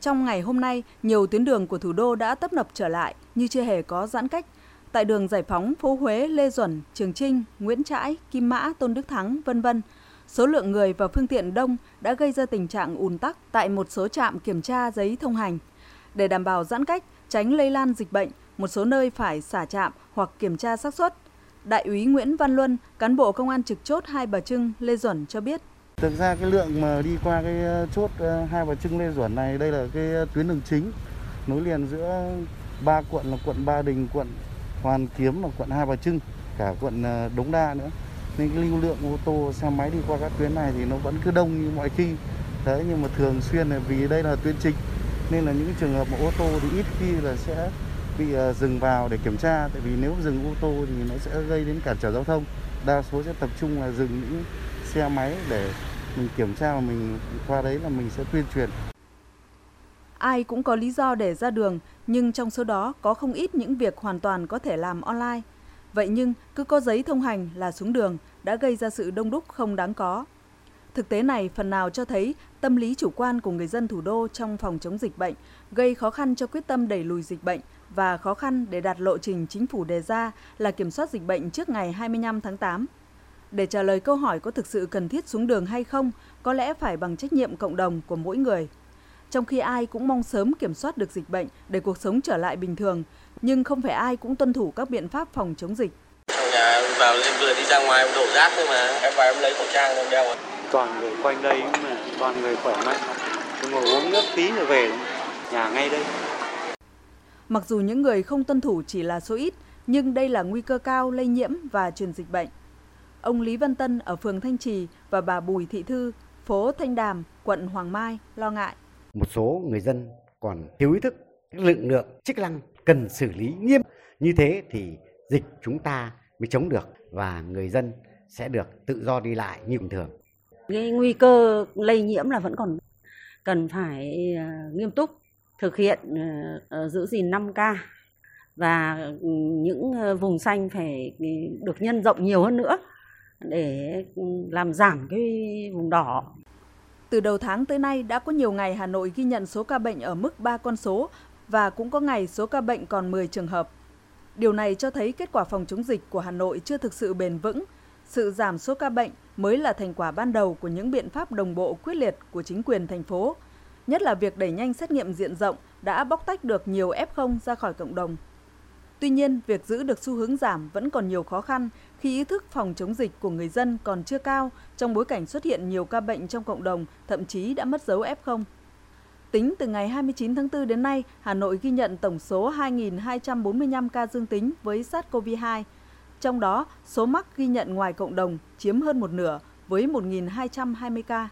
Trong ngày hôm nay, nhiều tuyến đường của thủ đô đã tấp nập trở lại như chưa hề có giãn cách. Tại đường Giải phóng, phố Huế, Lê Duẩn, Trường Trinh, Nguyễn Trãi, Kim Mã, Tôn Đức Thắng, vân vân. Số lượng người và phương tiện đông đã gây ra tình trạng ùn tắc tại một số trạm kiểm tra giấy thông hành. Để đảm bảo giãn cách, tránh lây lan dịch bệnh, một số nơi phải xả trạm hoặc kiểm tra xác suất. Đại úy Nguyễn Văn Luân, cán bộ công an trực chốt Hai Bà Trưng, Lê Duẩn cho biết. Thực ra cái lượng mà đi qua cái ờ, chốt ờ, Hai Bà Trưng Lê Duẩn này đây là cái ờ, tuyến đường chính nối liền giữa ba quận là quận Ba Đình, quận Hoàn Kiếm và quận Hai Bà Trưng, cả quận Đống Đa nữa. Nên cái lưu lượng ô tô xe máy đi qua các tuyến này thì nó vẫn cứ đông như mọi khi. Đấy nhưng mà thường xuyên là vì đây là tuyến chính nên là những trường hợp mà ô tô thì ít khi là sẽ bị dừng vào để kiểm tra tại vì nếu dừng ô tô thì nó sẽ gây đến cản trở giao thông đa số sẽ tập trung là dừng những xe máy để mình kiểm tra và mình qua đấy là mình sẽ tuyên truyền. Ai cũng có lý do để ra đường, nhưng trong số đó có không ít những việc hoàn toàn có thể làm online. Vậy nhưng cứ có giấy thông hành là xuống đường đã gây ra sự đông đúc không đáng có. Thực tế này phần nào cho thấy tâm lý chủ quan của người dân thủ đô trong phòng chống dịch bệnh gây khó khăn cho quyết tâm đẩy lùi dịch bệnh và khó khăn để đạt lộ trình chính phủ đề ra là kiểm soát dịch bệnh trước ngày 25 tháng 8. Để trả lời câu hỏi có thực sự cần thiết xuống đường hay không, có lẽ phải bằng trách nhiệm cộng đồng của mỗi người. Trong khi ai cũng mong sớm kiểm soát được dịch bệnh để cuộc sống trở lại bình thường, nhưng không phải ai cũng tuân thủ các biện pháp phòng chống dịch. Trong nhà vào em vừa đi ra ngoài đổ rác thôi mà em vào em lấy khẩu trang em đeo. Toàn người quanh đây mà toàn người khỏe mạnh, ngồi uống nước tí rồi về nhà ngay đây. Mặc dù những người không tuân thủ chỉ là số ít, nhưng đây là nguy cơ cao lây nhiễm và truyền dịch bệnh. Ông Lý Văn Tân ở phường Thanh Trì và bà Bùi Thị Thư, phố Thanh Đàm, quận Hoàng Mai lo ngại. Một số người dân còn thiếu ý thức, lực lượng chức năng cần xử lý nghiêm. Như thế thì dịch chúng ta mới chống được và người dân sẽ được tự do đi lại như bình thường. Cái nguy cơ lây nhiễm là vẫn còn cần phải ờ, nghiêm túc thực hiện ờ, ờ, giữ gìn 5K và ừ, những vùng xanh phải được nhân rộng nhiều hơn nữa để ừ, làm giảm cái vùng đỏ. Từ đầu tháng tới nay đã có nhiều ngày Hà Nội ghi nhận số ca bệnh ở mức 3 con số và cũng có ngày số ca bệnh còn 10 trường hợp. Điều này cho thấy kết quả phòng chống dịch của Hà Nội chưa thực sự bền vững. Sự giảm số ca bệnh mới là thành quả ban đầu của những biện pháp đồng bộ quyết liệt của chính quyền thành phố, nhất là việc đẩy nhanh xét nghiệm diện rộng đã bóc tách được nhiều F0 ra khỏi cộng đồng. Tuy nhiên, việc giữ được xu hướng giảm vẫn còn nhiều khó khăn khi ý thức phòng chống dịch của người dân còn chưa cao trong bối cảnh xuất hiện nhiều ca bệnh trong cộng đồng, thậm chí đã mất dấu F0. Tính từ ngày 29 tháng 4 đến nay, Hà Nội ghi nhận tổng số 2.245 ca dương tính với SARS-CoV-2. Trong đó, số mắc ghi nhận ngoài cộng đồng chiếm hơn một nửa với 1.220 ca.